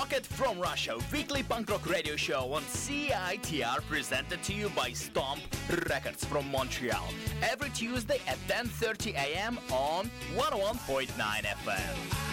Rocket from Russia, weekly punk rock radio show on CITR presented to you by Stomp Records from Montreal. Every Tuesday at 10:30 a.m. on 101.9 FM.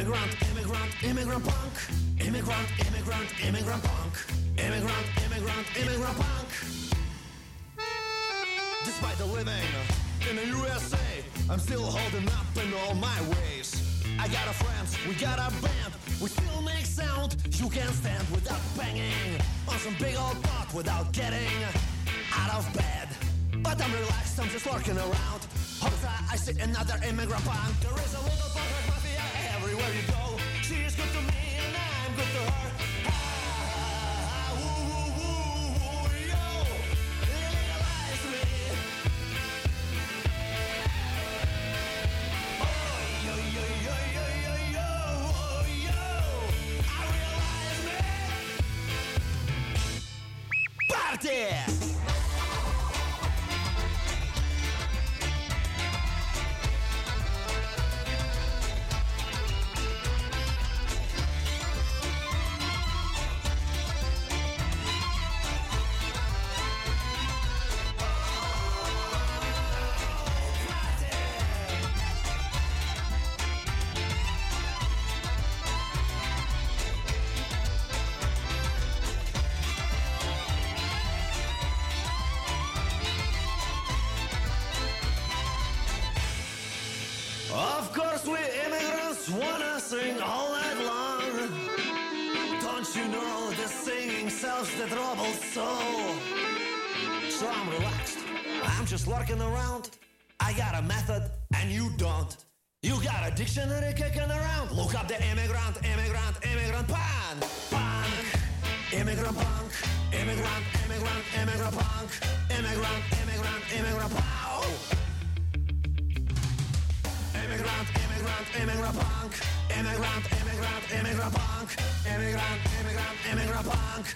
Immigrant, immigrant, immigrant punk. Immigrant, immigrant, immigrant punk. Immigrant, immigrant, immigrant punk. Despite the living in the USA, I'm still holding up in all my ways. I got a friends, we got a band, we still make sound. You can't stand without banging on some big old pot without getting out of bed. But I'm relaxed, I'm just lurking around. Hopes I see another immigrant punk. There is a little mafia everywhere you go. She is good to me and I'm good to her. You got a dictionary kicking around. Look up the immigrant, immigrant, immigrant punk, punk, immigrant punk, immigrant, immigrant, immigrant punk, immigrant, immigrant, immigrant pow. Immigrant, immigrant, immigrant punk. Immigrant, immigrant, immigrant punk. Immigrant, immigrant, immigrant punk.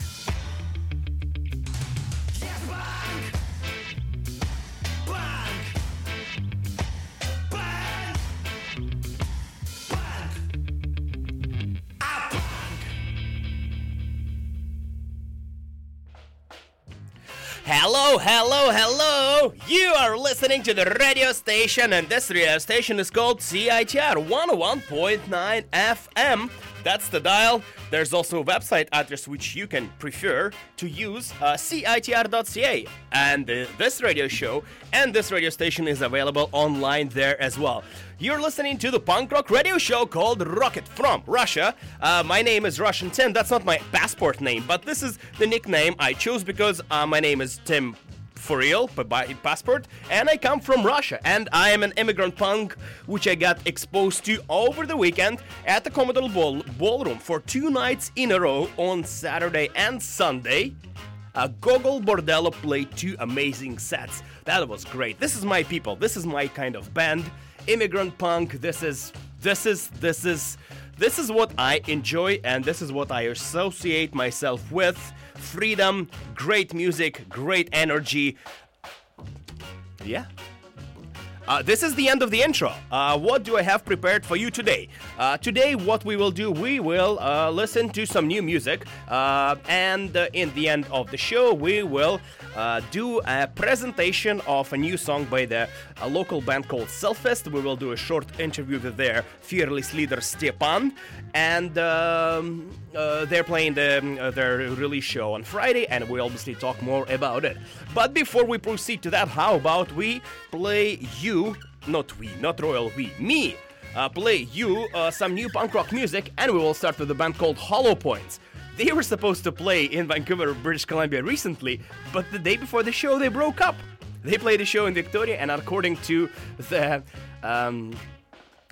Hello, hello, hello! You are listening to the radio station, and this radio station is called CITR 101.9 FM. That's the dial. There's also a website address which you can prefer to use, uh, citr.ca. And uh, this radio show and this radio station is available online there as well. You're listening to the punk rock radio show called Rocket from Russia. Uh, my name is Russian Tim. That's not my passport name, but this is the nickname I chose because uh, my name is Tim for real, by passport, and I come from Russia, and I am an immigrant punk, which I got exposed to over the weekend at the Commodore Ball- Ballroom for two nights in a row on Saturday and Sunday. uh, Gogol Bordello played two amazing sets. That was great. This is my people. This is my kind of band. Immigrant punk. This is this is this is this is what I enjoy and this is what I associate myself with. Freedom, great music, great energy. Yeah, uh, this is the end of the intro. Uh, what do I have prepared for you today? Uh, today, what we will do, we will uh, listen to some new music, uh, and uh, in the end of the show, we will do a presentation of a new song by the local band called Selfist. We will do a short interview with their fearless leader Stepan, and um, they're playing the, their release show on Friday, and we'll obviously talk more about it. But before we proceed to that, how about we play you? You, not we, not Royal we, me, uh, play you uh, some new punk rock music, and we will start with a band called Hollowpoints. They were supposed to play in Vancouver, British Columbia recently, but the day before the show they broke up. They played a show in Victoria, and according to the um,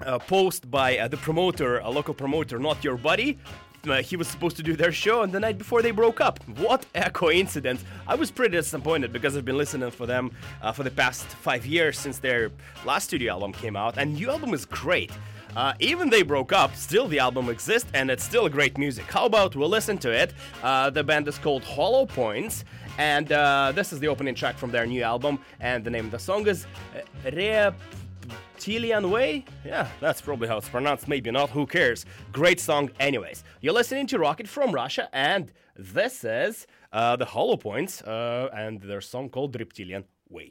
uh, post by uh, the promoter, a local promoter, not your buddy, uh, he was supposed to do their show, and the night before they broke up. What a coincidence! I was pretty disappointed because I've been listening for them uh, for the past five years since their last studio album came out, and new album is great. Uh, even they broke up, still the album exists, and it's still great music. How about we listen to it? Uh, the band is called Hollowpoints, and uh, this is the opening track from their new album, and the name of the song is uh, Rep. Tilian Way? Yeah, that's probably how it's pronounced, maybe not, who cares? Great song, anyways. You're listening to Rocket from Russia, and this is uh, the Hollowpoints uh, and their song called Reptilian Way.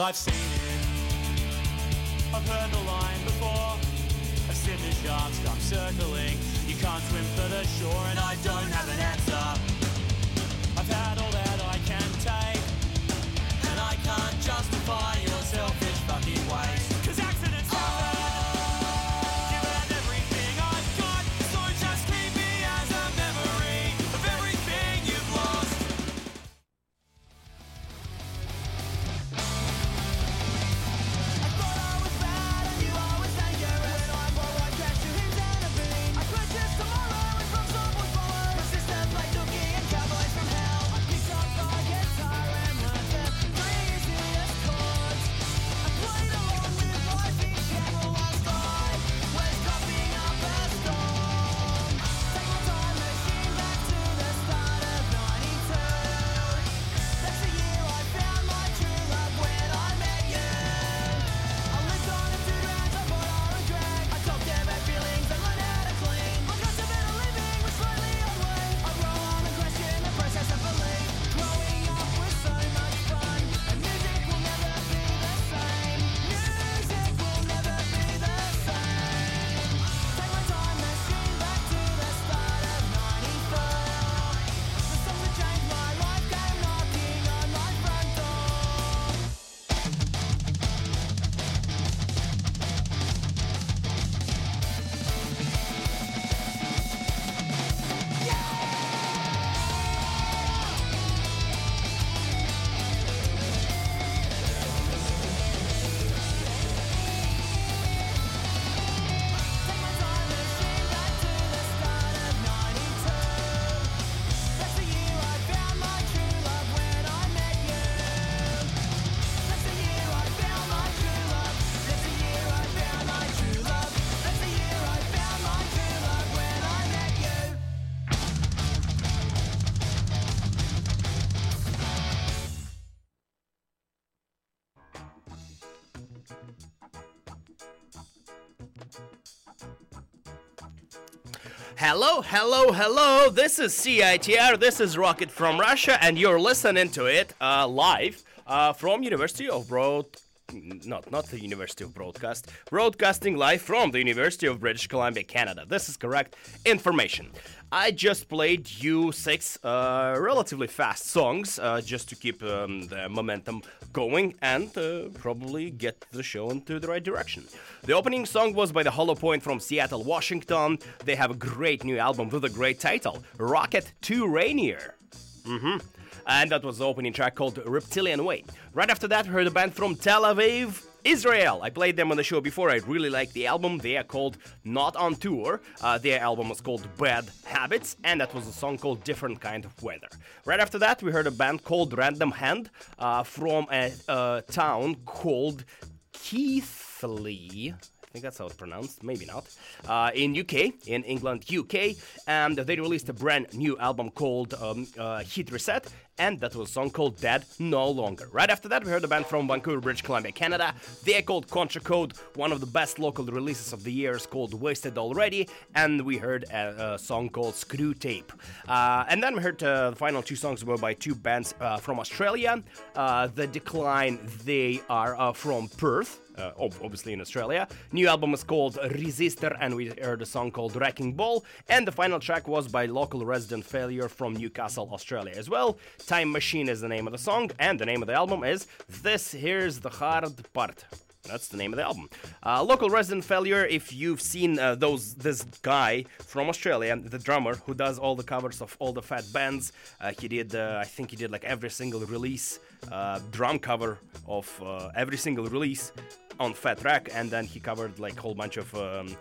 I've seen Hello, hello, hello. This is CITR. This is Rocket from Russia, and you're listening to it uh, live uh, from University of Broad. Not, not the University of Broadcast. Broadcasting live from the University of British Columbia, Canada. This is correct information. I just played you six uh, relatively fast songs uh, just to keep um, the momentum going and uh, probably get the show into the right direction. The opening song was by the Hollowpoint from Seattle, Washington. They have a great new album with a great title Rocket to Rainier. Mm-hmm and that was the opening track called Reptilian Way. Right after that, we heard a band from Tel Aviv, Israel. I played them on the show before. I really like the album. They are called Not on Tour. Uh, their album was called Bad Habits, and that was a song called Different Kind of Weather. Right after that, we heard a band called Random Hand uh, from a, a town called Keighley. I think that's how it's pronounced, maybe not. Uh, in UK, in England, UK, and they released a brand new album called um, uh, Hit Reset, and that was a song called Dead No Longer. Right after that, we heard a band from Vancouver, British Columbia, Canada. They're called Contra Code. One of the best local releases of the year is called Wasted Already, and we heard a, a song called Screwtape. Uh, and then we heard uh, the final two songs were by two bands uh, from Australia. Uh, the Decline, they are uh, from Perth uh, obviously in Australia. New album is called Resister, and we heard a song called Wrecking Ball. And the final track was by local resident Failure from Newcastle, Australia as well. Time Machine is the name of the song, and the name of the album is This Here's the Hard Part. That's the name of the album. Uh, local resident failure. If you've seen uh, those, this guy from Australia, the drummer who does all the covers of all the fat bands. Uh, he did, uh, I think he did like every single release, uh, drum cover of uh, every single release on Fat Wreck, and then he covered like a whole bunch of. Um,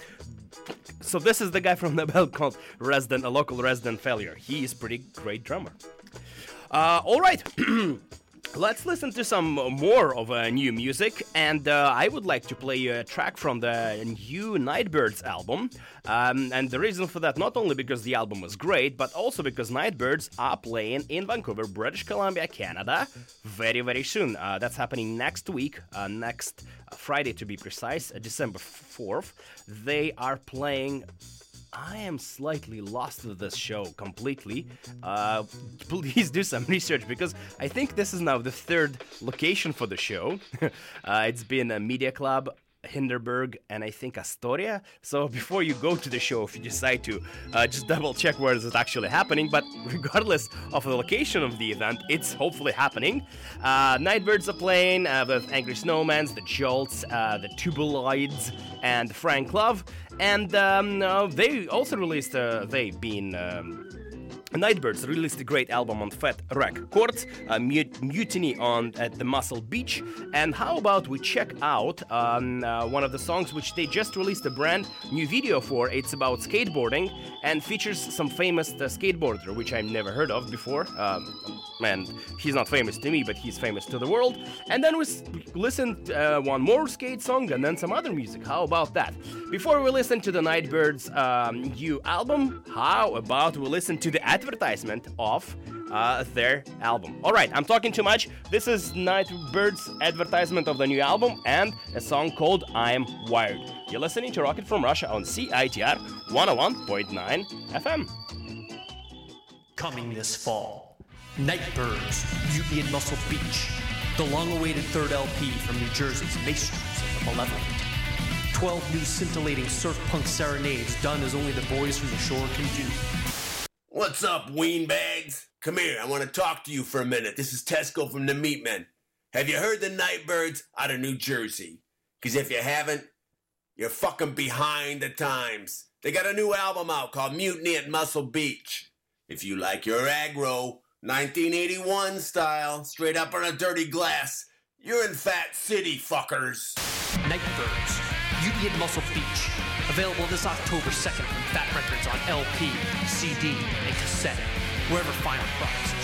so this is the guy from the belt called Resident, a local resident failure. He is pretty great drummer. All right. Let's listen to some more of uh, new music, and uh, I would like to play a track from the new Night Birds album. Um, and the reason for that, not only because the album was great, but also because Night Birds are playing in Vancouver, British Columbia, Canada, very, very soon. Uh, that's happening next week, uh, next Friday to be precise, uh, December 4th. They are playing I am slightly lost with this show completely. Uh, please do some research because I think this is now the third location for the show. uh, it's been a media club, Hindenburg, and I think Astoria. So before you go to the show, if you decide to, uh, just double check where is it actually happening. But regardless of the location of the event, it's hopefully happening. Uh, Night Birds are playing uh, with Angry Snowmans, the Jolts, uh, the Tubuloids, and Frank Love. And um, uh, they also released, uh, they being. Um, Night Birds released a great album on Fat Records, uh, Mut- Mutiny on at the Muscle Beach, and how about we check out um, uh, one of the songs which they just released a brand new video for? It's about skateboarding and features some famous uh, skateboarder which I've never heard of before. Um, and he's not famous to me, but he's famous to the world. And then we s- listened uh, one more skate song and then some other music. How about that? Before we listen to the Night Birds um, new album, how about we listen to the advertisement of uh, their album? All right, I'm talking too much. This is Night Birds' advertisement of the new album and a song called I'm Wired. You're listening to Rocket from Russia on CITR 101.9 FM. Coming this fall, Night Birds, Mutiny in Muscle Beach, the long-awaited third LP from New Jersey's Maestros of the Malevolent. Twelve new scintillating surf punk serenades done as only the boys from the shore can do. What's up, weenbags? Come here, I want to talk to you for a minute. This is Tesco from the Meatmen. Have you heard the Night Birds out of New Jersey? Because if you haven't, you're fucking behind the times. They got a new album out called Mutiny at Muscle Beach. If you like your aggro, 1981 style, straight up on a dirty glass, you're in Fat City, fuckers. Night Birds, Mutiny at Muscle Beach. Available this October 2nd from Fat Records on LP, CD, and cassette, wherever finer products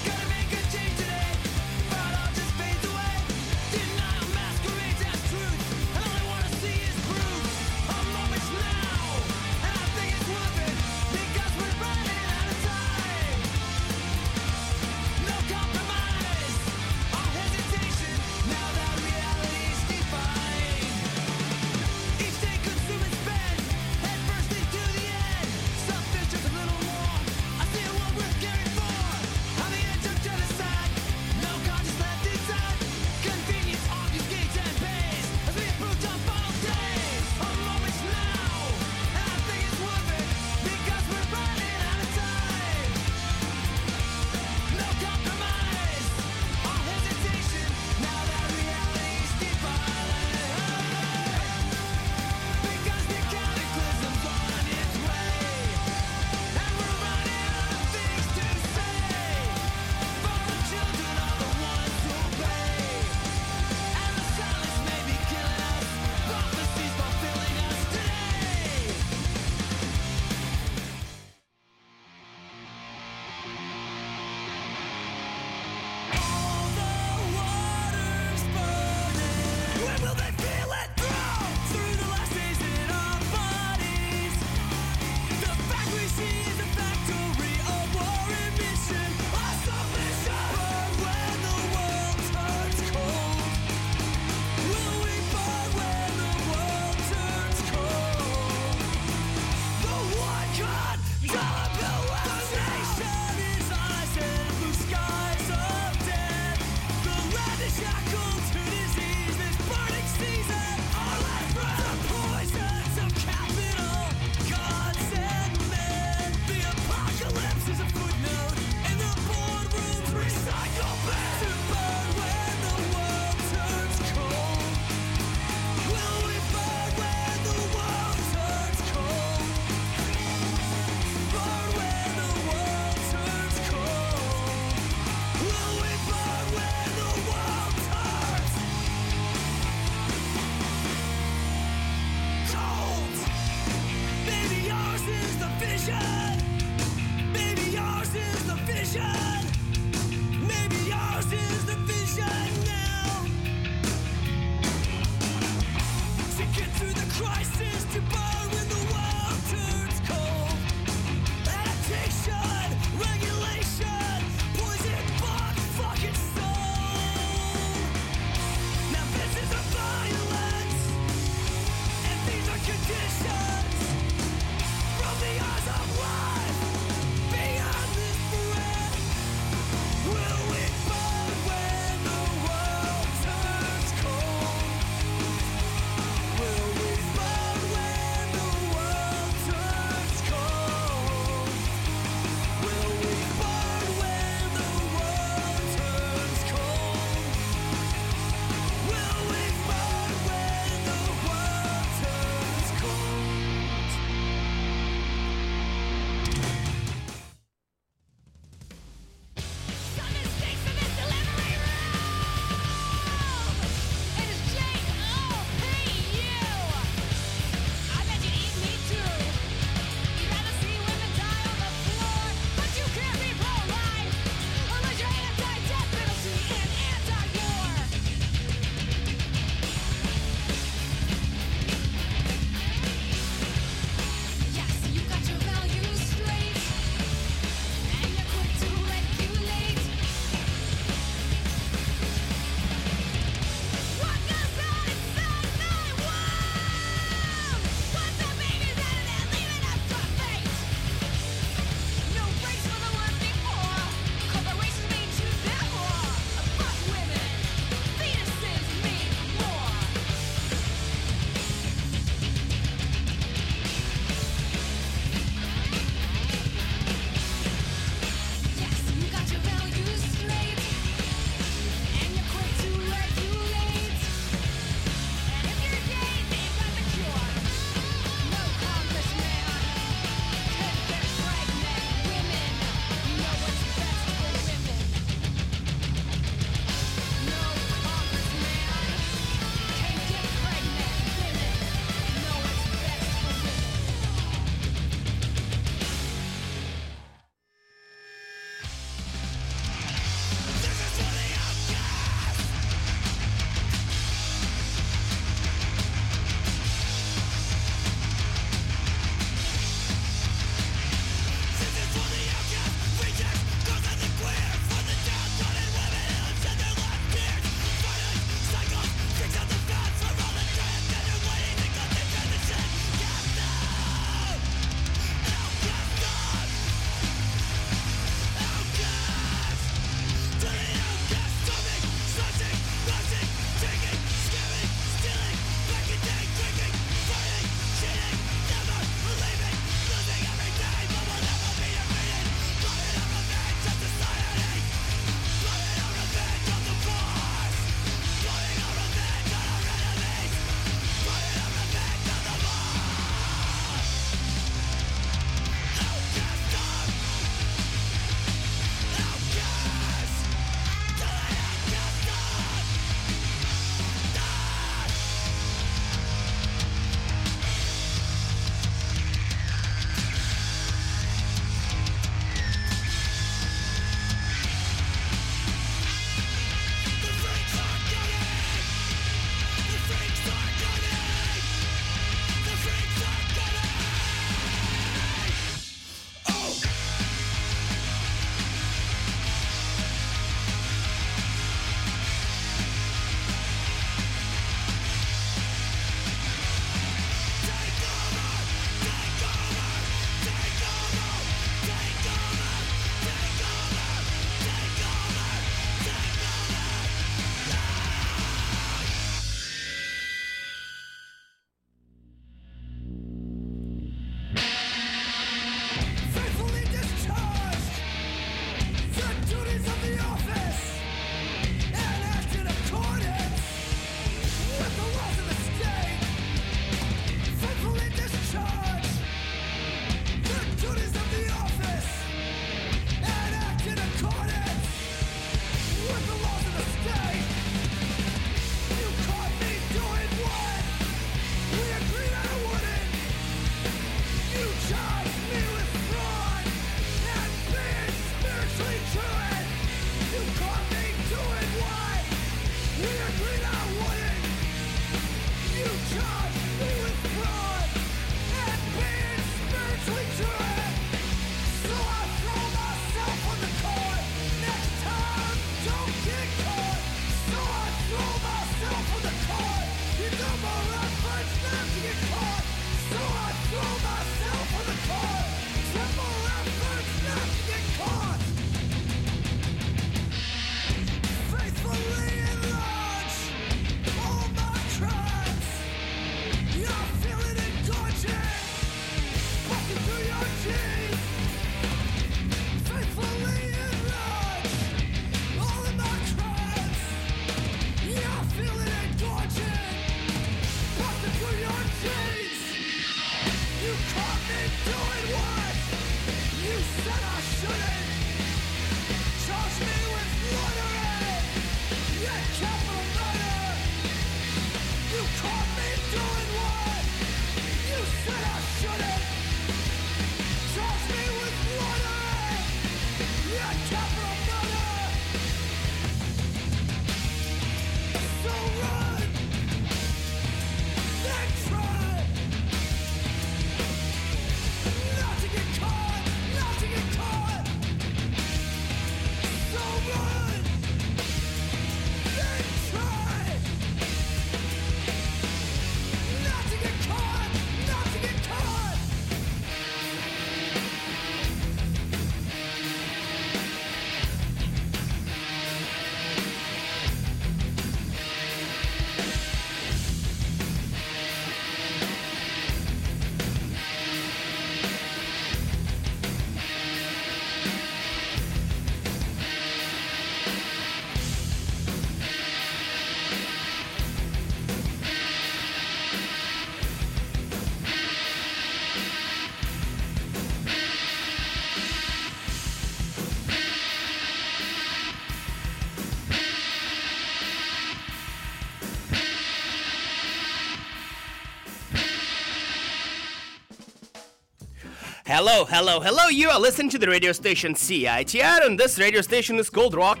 Hello, hello, hello. You are listening to the radio station CITR, and this radio station is called Rock.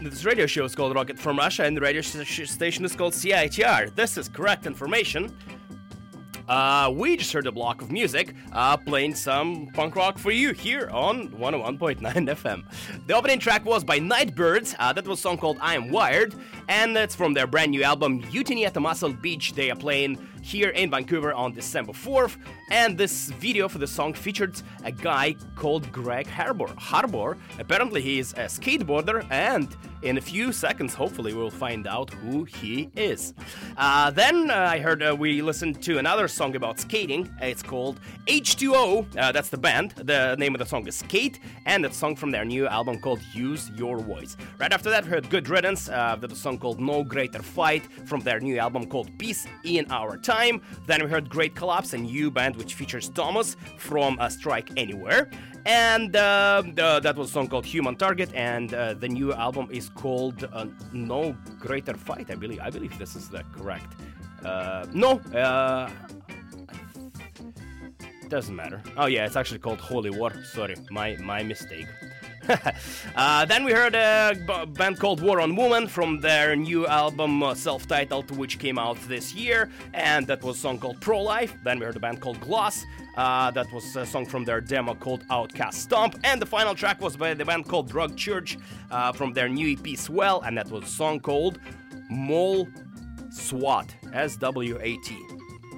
This radio show is called Rocket from Russia, and the radio sh- station is called CITR. This is correct information. Uh, we just heard a block of music uh, playing some punk rock for you here on 101.9 FM. The opening track was by Night Birds. Uh, that was a song called I Am Wired, and it's from their brand new album Mutiny at the Muscle Beach. They are playing here in Vancouver on December 4th, and this video for the song featured a guy called Greg Harbor. Harbor, apparently he is a skateboarder, and in a few seconds, hopefully, we'll find out who he is. Uh, then uh, I heard uh, we listened to another song about skating. It's called H2O. Uh, that's the band. The name of the song is Skate, and it's song from their new album called Use Your Voice. Right after that, we heard Good Riddance. Uh, that's a song called No Greater Fight from their new album called Peace in Our Time. Then we heard Great Collapse, a new band which features Thomas from uh, Strike Anywhere. And uh, the, that was a song called Human Target, and uh, the new album is called uh, No Greater Fight. I believe. I believe this is the correct. Uh, no, doesn't matter. Oh yeah, it's actually called Holy War. Sorry, my my mistake. uh, then we heard a b- band called War on Woman from their new album uh, self-titled, which came out this year, and that was a song called Pro Life. Then we heard a band called Gloss. Uh, that was a song from their demo called Outcast Stomp, and the final track was by the band called Drug Church uh, from their new EP Swell, and that was a song called Mole SWAT, S W A T.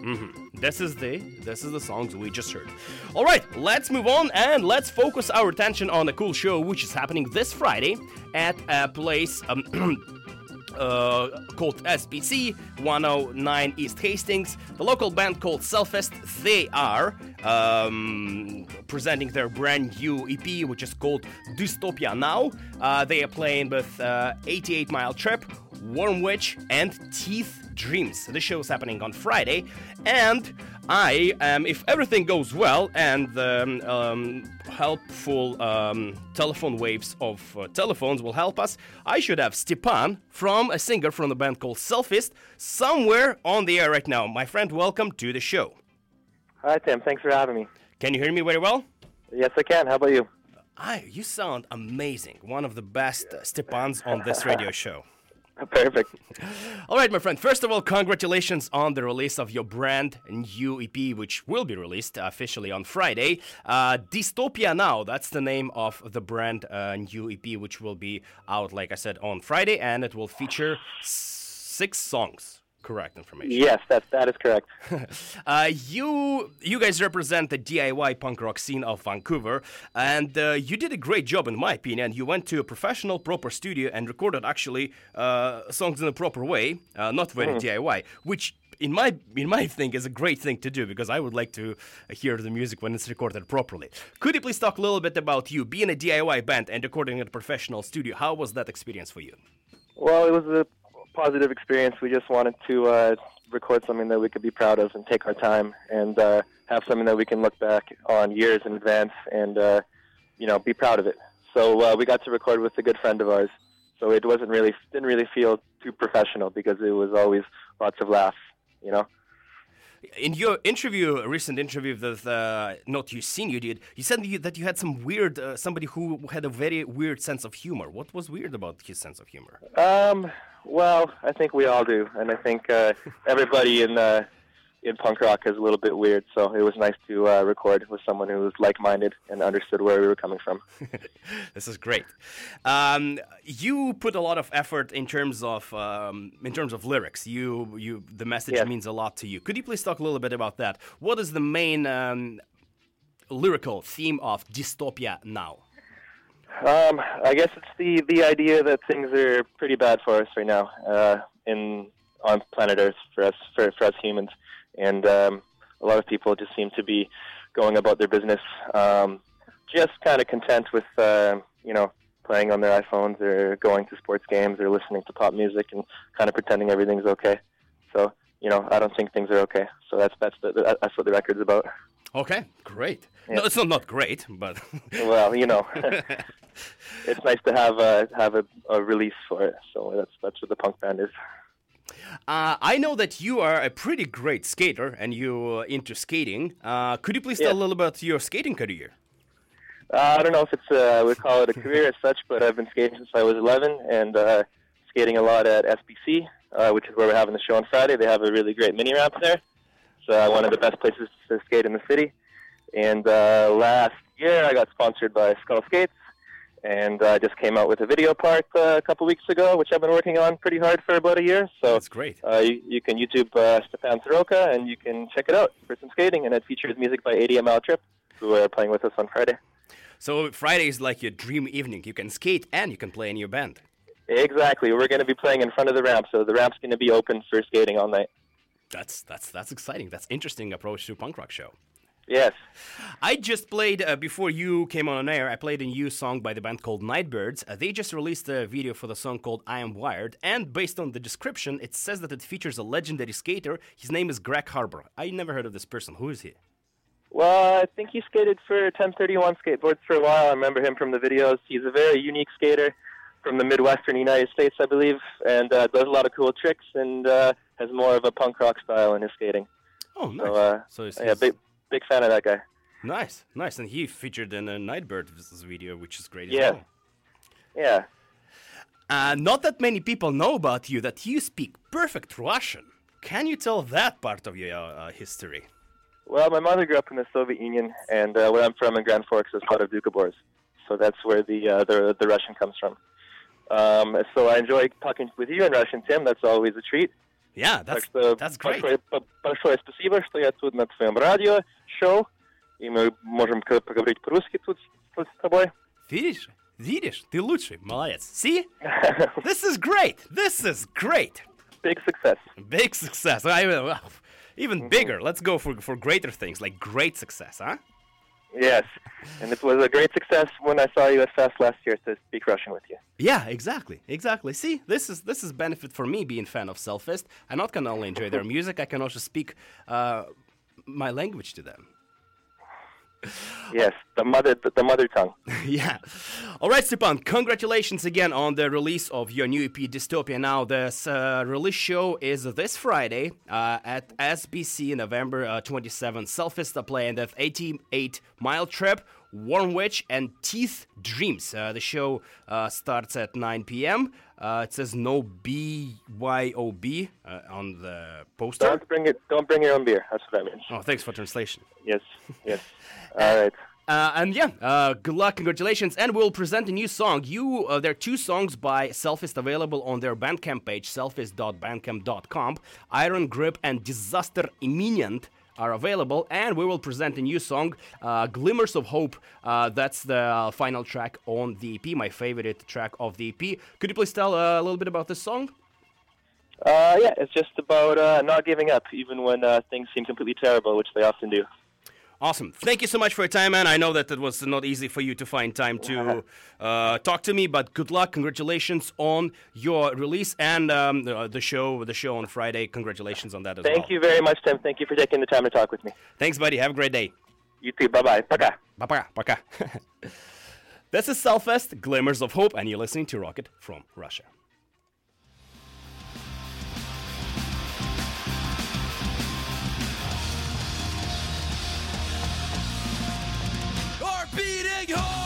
Mhm. This is the this is the songs we just heard. All right, let's move on and let's focus our attention on a cool show which is happening this Friday at a place um, uh, called SBC 109 East Hastings. The local band called Selfist. They are um, presenting their brand new EP, which is called Dystopia Now. Uh, they are playing with uh, 88 Mile Trip, Wormwitch, and Teeth Dreams. The show is happening on Friday, and I am, if everything goes well and um, um, helpful um, telephone waves of uh, telephones will help us, I should have Stepan from a singer from the band called Selfist somewhere on the air right now. My friend, welcome to the show. Hi, Tim. Thanks for having me. Can you hear me very well? Yes, I can. How about you? I, you sound amazing. One of the best uh, Stepans on this radio show. Perfect. All right, my friend. First of all, congratulations on the release of your brand new EP, which will be released officially on Friday. Uh, Dystopia Now, that's the name of the brand uh, new EP, which will be out, like I said, on Friday, and it will feature six songs. Correct information. Yes, that that is correct. Uh, you you guys represent the DIY punk rock scene of Vancouver, and uh, you did a great job, in my opinion. You went to a professional, proper studio and recorded actually uh, songs in a proper way, uh, not very DIY, which. In my in my thing is a great thing to do because I would like to hear the music when it's recorded properly. Could you please talk a little bit about you being a DIY band and recording at a professional studio? How was that experience for you? Well, it was a positive experience. We just wanted to uh, record something that we could be proud of and take our time and uh, have something that we can look back on years in advance and uh, you know be proud of it. So uh, we got to record with a good friend of ours. So it wasn't really didn't really feel too professional because it was always lots of laughs. You know. In your interview, a recent interview with uh, Not You Seen You did, you said that you had some weird, uh, somebody who had a very weird sense of humor. What was weird about his sense of humor? Um, well, I think we all do, and I think uh, everybody in in punk rock is a little bit weird. So it was nice to uh, record with someone who was like-minded and understood where we were coming from. this is great. Um, you put a lot of effort in terms of um, in terms of lyrics. You you the message Yes. means a lot to you. Could you please talk a little bit about that? What is the main um, lyrical theme of Dystopia now? Um, I guess it's the the idea that things are pretty bad for us right now uh, in on planet Earth for us for, for us humans, and um, a lot of people just seem to be going about their business, um, just kind of content with uh, you know playing on their iPhones or going to sports games or listening to pop music and kind of pretending everything's okay. So you know, I don't think things are okay. So that's that's the, that's what the record's about. Okay, great. No, it's not not great, but Well, you know, it's nice to have a have a, a release for it. So that's that's what the punk band is. Uh, I know that you are a pretty great skater and you uh, into skating. Uh, could you please tell a Yeah. little about your skating career? Uh, I don't know if it's uh, I would call it a career as such, but I've been skating since I was 11 and uh, skating a lot at SBC, uh, which is where we're having the show on Friday. They have a really great mini ramp there. It's one of the best places to skate in the city. And uh, last year, I got sponsored by Skull Skates, and I just came out with a video part uh, a couple weeks ago, which I've been working on pretty hard for about a year. So That's great. Uh, you, you can YouTube uh, Stepan Soroka, and you can check it out for some skating. And it features music by ADM Trip, who are playing with us on Friday. So Friday is like your dream evening. You can skate and you can play in your band. Exactly. We're going to be playing in front of the ramp, so the ramp's going to be open for skating all night. That's that's that's exciting. That's interesting approach to punk rock show. Yes. I just played uh, before you came on air. I played a new song by the band called Night Birds. Uh, they just released a video for the song called "I Am Wired," and based on the description, it says that it features a legendary skater. His name is Greg Harbor. I never heard of this person. Who is he? Well, I think he skated for 1031 skateboards for a while. I remember him from the videos. He's a very unique skater from the Midwestern United States, I believe, and uh, does a lot of cool tricks and uh, has more of a punk rock style in his skating. Oh, nice. So, uh, So it's, yeah, he's- big fan of that guy. nice, nice, and he featured in a Night Bird video, which is great. Yeah. As well. Yeah. Uh, not that many people know about you that you speak perfect Russian. Can you tell that part of your uh, history? Well, my mother grew up in the Soviet Union, and uh, where I'm from in Grand Forks is part of Doukhobors. So that's where the uh, the, the Russian comes from. Um, so I enjoy talking with you in Russian, Tim. That's always a treat. Yeah, that's Так что that's great. Большое, по- большое спасибо, что я тут на твоем радио, шоу, и мы можем к- поговорить по-русски тут, тут с тобой. Видишь? Видишь? Ты лучший. Молодец. See? This is great. This is great. Big success. Big success. I, well, even bigger. Let's go for, for greater things, like great success, huh? Yes, and it was a great success when I saw you at Fest last year to speak Russian with you. Yeah, exactly, exactly. See, this is this is benefit for me being fan of Selfist. I not can only enjoy their music, I can also speak uh, my language to them. Yes, the mother the, the mother tongue. yeah. All right, Stepan, congratulations again on the release of your new EP, Dystopia Now. This uh, release show is this Friday uh, at SBC, November uh, 27th. Selfist are playing the 88 Mile Trip, Wormwitch, and Teeth Dreams. Uh, the show uh, starts at 9 p.m. Uh, it says no BYOB uh, on the poster. Don't bring it. Don't bring your own beer. That's what I mean. Oh, thanks for translation. Yes, yes. All right. Uh, and yeah, uh, good luck, congratulations, and we'll present a new song. You, uh, there are two songs by Selfist available on their Bandcamp page, selfist.bandcamp.com. Iron Grip and Disaster Imminent are available, and we will present a new song, uh, Glimmers of Hope. Uh, that's the final track on the EP, my favorite track of the EP. Could you please tell uh, a little bit about this song? Uh, yeah, it's just about uh, not giving up, even when uh, things seem completely terrible, which they often do. Awesome. Thank you so much for your time, man. I know that it was not easy for you to find time to uh, talk to me, but good luck. Congratulations on your release and um, the, uh, the show. The show on Friday. Congratulations on that as Thank well. Thank you very much, Tim. Thank you for taking the time to talk with me. Thanks, buddy. Have a great day. You too. Bye bye. Пока. Пока. Пока. this is Selfist, Glimmers of Hope, and you're listening to Rocket from Russia. Beating hearts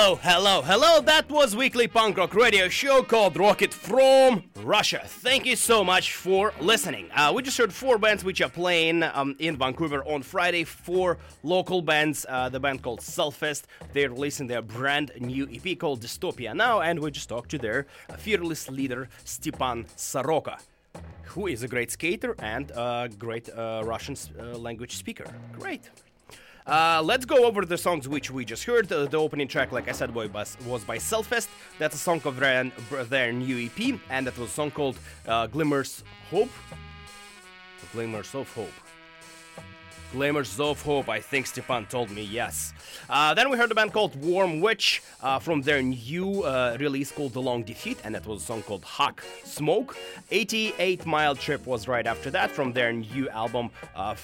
Hello, hello, hello. That was weekly punk rock radio show called Rocket from Russia. Thank you so much for listening. Uh, we just heard four bands which are playing um, in Vancouver on Friday. Four local bands. Uh, the band called Selfist. They're releasing their brand new EP called Dystopia now, and we just talked to their fearless leader Stepan Soroka who is a great skater and a great uh, Russian uh, language speaker. Great. Uh, let's go over the songs which we just heard. Uh, the opening track, like I said, boy, was, was by Selfist. That's a song of their, their new EP, and that was a song called uh, Glimmers Hope. Glimmers of Hope. Glimmers of Hope, I think Stepan told me, yes. Uh, then we heard a band called Wormwitch uh, from their new uh, release called The Long Defeat, and that was a song called Hawk Smoke. 88 Mile Trip was right after that from their new album, uh,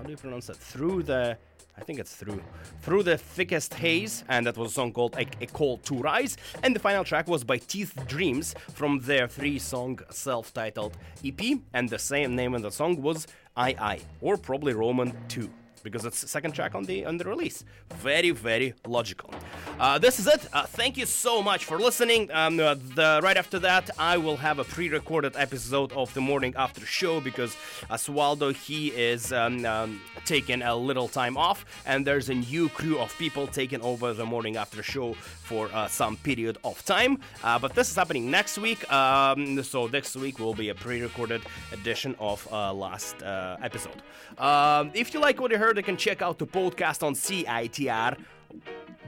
how do you pronounce that? Through the I think it's through through the thickest haze, and that was a song called "A, a Call to Rise." And the final track was by Teeth Dreams from their three-song self-titled EP, and the same name of the song was "I I" or probably Roman Two because it's second track on the on the release. Very very logical. Uh, this is it. Uh, thank you so much for listening. Um, uh, the, right after that, I will have a pre-recorded episode of the morning after show because Oswaldo he is um, um, taking a little time off, and there's a new crew of people taking over the morning after show for uh, some period of time. Uh, but this is happening next week, um, so next week will be a pre-recorded edition of uh, last episode. Um, if you like what you heard, you can check out the podcast on CITR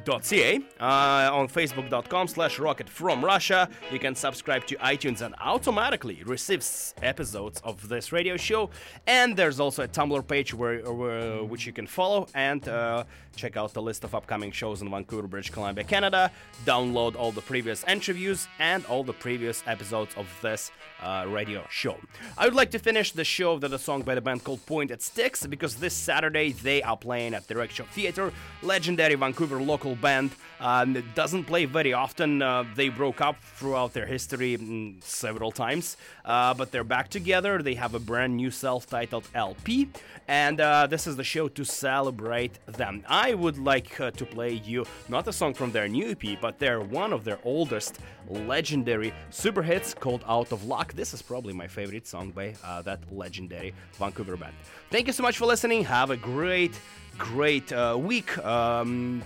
ca uh, on facebook.com slash rocket from russia. You can subscribe to itunes and automatically receive episodes of this radio show. And there's also a tumblr page where, where which you can follow. And uh, check out the list of upcoming shows in vancouver british columbia canada. Download all the previous interviews and all the previous episodes of this uh, radio show. I would like to finish the show with a song by the band called pointed sticks because this saturday they are playing at the Rickshaw theater legendary vancouver local band. Um, it doesn't play very often. Uh, they broke up throughout their history mm, several times, uh, but they're back together. They have a brand new self titled LP, and uh, this is the show to celebrate them. I would like uh, to play you not a song from their new EP, but their one of their oldest legendary super hits called Out of Luck. This is probably my favorite song by uh, that legendary Vancouver band. Thank you so much for listening. Have a great, great uh, week. Um,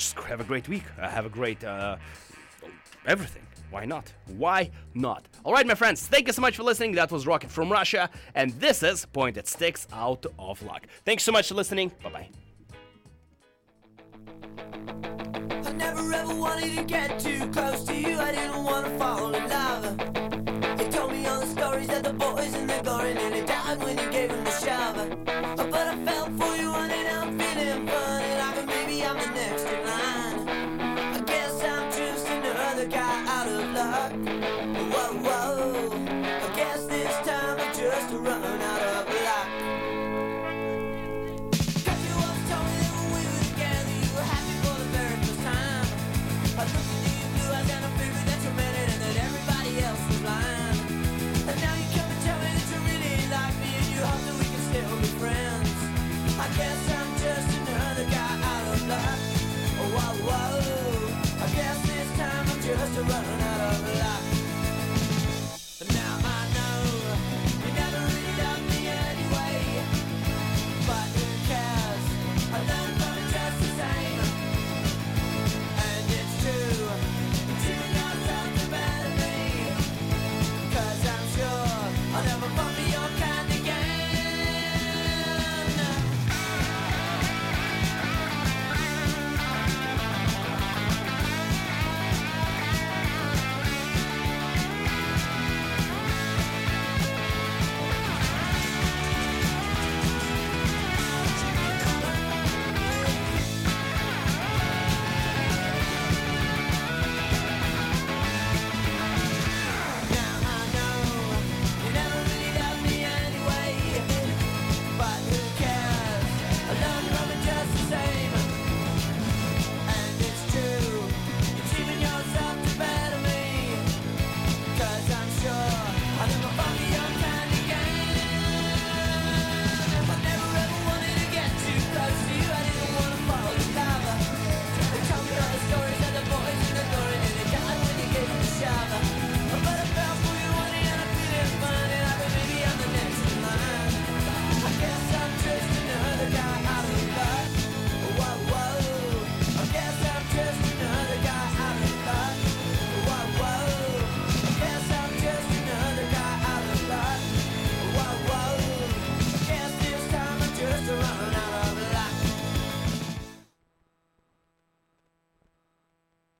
just have a great week. Uh, have a great uh, everything. Why not? Why not? All right, my friends, thank you so much for listening. That was Rocket from Russia, and this is Pointed Sticks Out of Luck. Thanks so much for listening. Bye bye. I never ever wanted to get too close to you. I didn't want to fall in love. Told me all the stories that the boys the and died when you gave them the shove.